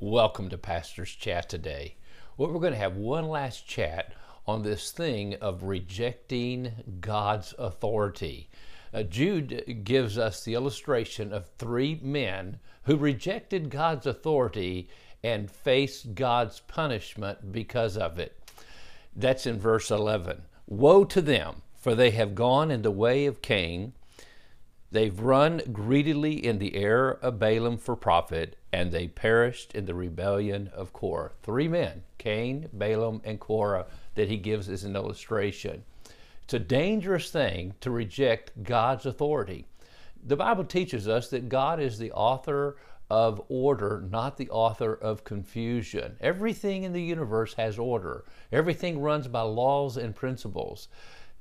Welcome to Pastor's Chat today. Well, we're going to have one last chat on this thing of rejecting God's authority. Uh, Jude gives us the illustration of three men who rejected God's authority and faced God's punishment because of it. That's in verse 11. Woe to them, for they have gone in the way of Cain They've run greedily in the error of Balaam for profit, and they perished in the rebellion of Korah. Three men, Cain, Balaam, and Korah, that he gives as an illustration. It's a dangerous thing to reject God's authority. The Bible teaches us that God is the author of order, not the author of confusion. Everything in the universe has order, everything runs by laws and principles.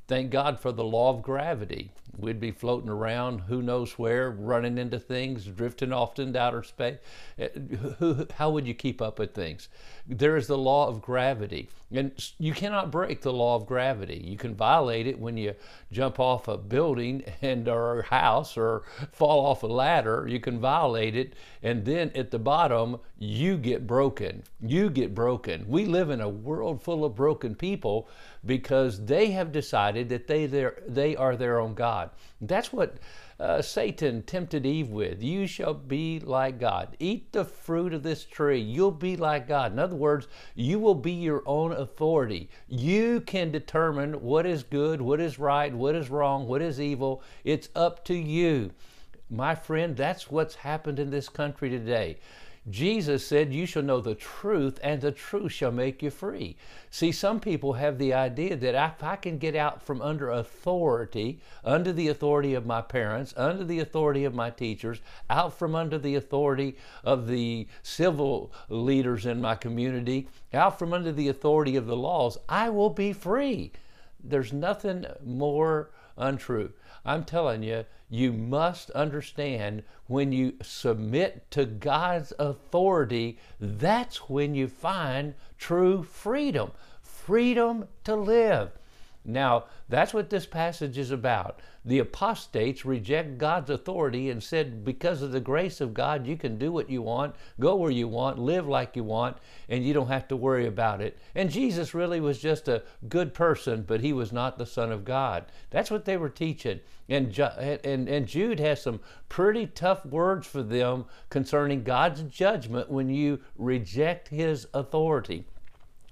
Thank God for the law of gravity. We'd be floating around who knows where, running into things, drifting off into outer space. Eh, how would you keep up with things? There is the law of gravity, and you cannot break the law of gravity. You can violate it when you jump off a building and or a house or fall off a ladder. You can violate it, and then at the bottom you get broken. You get broken. We live in a world full of broken people because they have decided that they, they are their own God. That's what uh, Satan tempted Eve with. You shall be like God. Eat the fruit of this tree. You'll be like God. In other words, you will be your own authority. You can determine what is good, what is right, what is wrong, what is evil. It's up to you. My friend, that's what's happened in this country today. Jesus said, You shall know the truth, and the truth shall make you free. See, some people have the idea that if I can get out from under authority, under the authority of my parents, under the authority of my teachers, out from under the authority of the civil leaders in my community, out from under the authority of the laws, I will be free. There's nothing more untrue. I'm telling you, you must understand when you submit to God's authority, that's when you find true freedom freedom to live. Now, that's what this passage is about. The apostates reject God's authority and said, because of the grace of God, you can do what you want, go where you want, live like you want, and you don't have to worry about it. And Jesus really was just a good person, but he was not the Son of God. That's what they were teaching. And, and, and Jude has some pretty tough words for them concerning God's judgment when you reject his authority.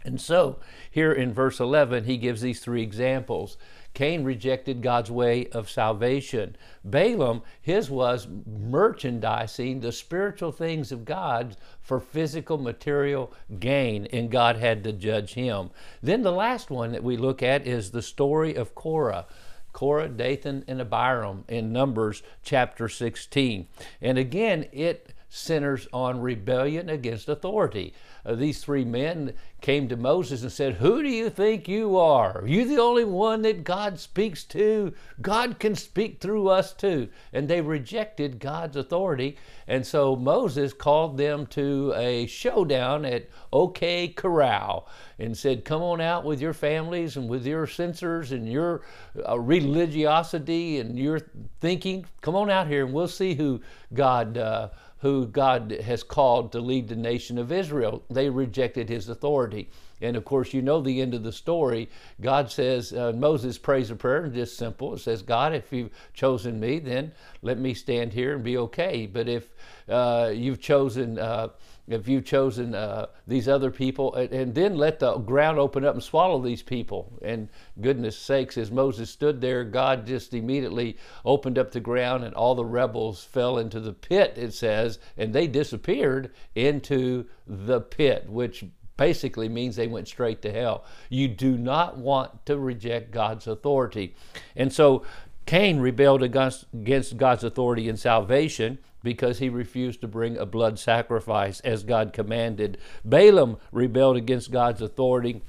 And so, here in verse 11, he gives these three examples. Cain rejected God's way of salvation. Balaam, his was merchandising the spiritual things of God for physical material gain, and God had to judge him. Then the last one that we look at is the story of Korah. Korah, Dathan, and Abiram in Numbers chapter 16. And again, it centers on rebellion against authority. Uh, these three men came to Moses and said, Who do you think you are? Are you the only one that God speaks to? God can speak through us too. And they rejected God's authority. And so Moses called them to a showdown at OK Corral and said, Come on out with your families and with your censers and your uh, religiosity and your thinking. Come on out here and we'll see who God. Uh, who God has called to lead the nation of Israel. They rejected his authority. And of course, you know the end of the story. God says, uh, Moses prays a prayer, just simple. It says, God, if you've chosen me, then let me stand here and be okay. But if uh, you've chosen, uh, if you've chosen uh, these other people, and, and, then let the ground open up and swallow these people. And goodness sakes, as Moses stood there, God just immediately opened up the ground, and all the rebels fell into the pit, it says, and they disappeared into the pit, which basically means they went straight to hell. You do not want to reject God's authority. And so Cain rebelled against, God's authority in salvation because he refused to bring a blood sacrifice as God commanded. Balaam rebelled against God's authority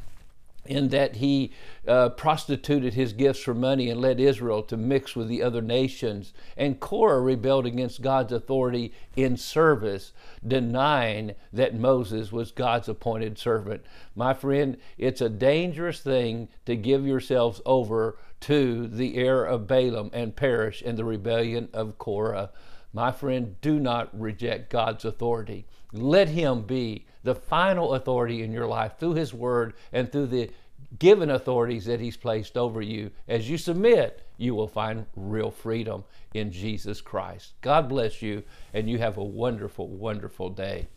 in that he uh, prostituted his gifts for money and led Israel to mix with the other nations. And Korah rebelled against God's authority in service, denying that Moses was God's appointed servant. My friend, it's a dangerous thing to give yourselves over to the error of Balaam and perish in the rebellion of Korah. My friend, do not reject God's authority. Let Him be the final authority in your life through His Word and through the given authorities that He's placed over you. As you submit, you will find real freedom in Jesus Christ. God bless you, and you have a wonderful, wonderful day.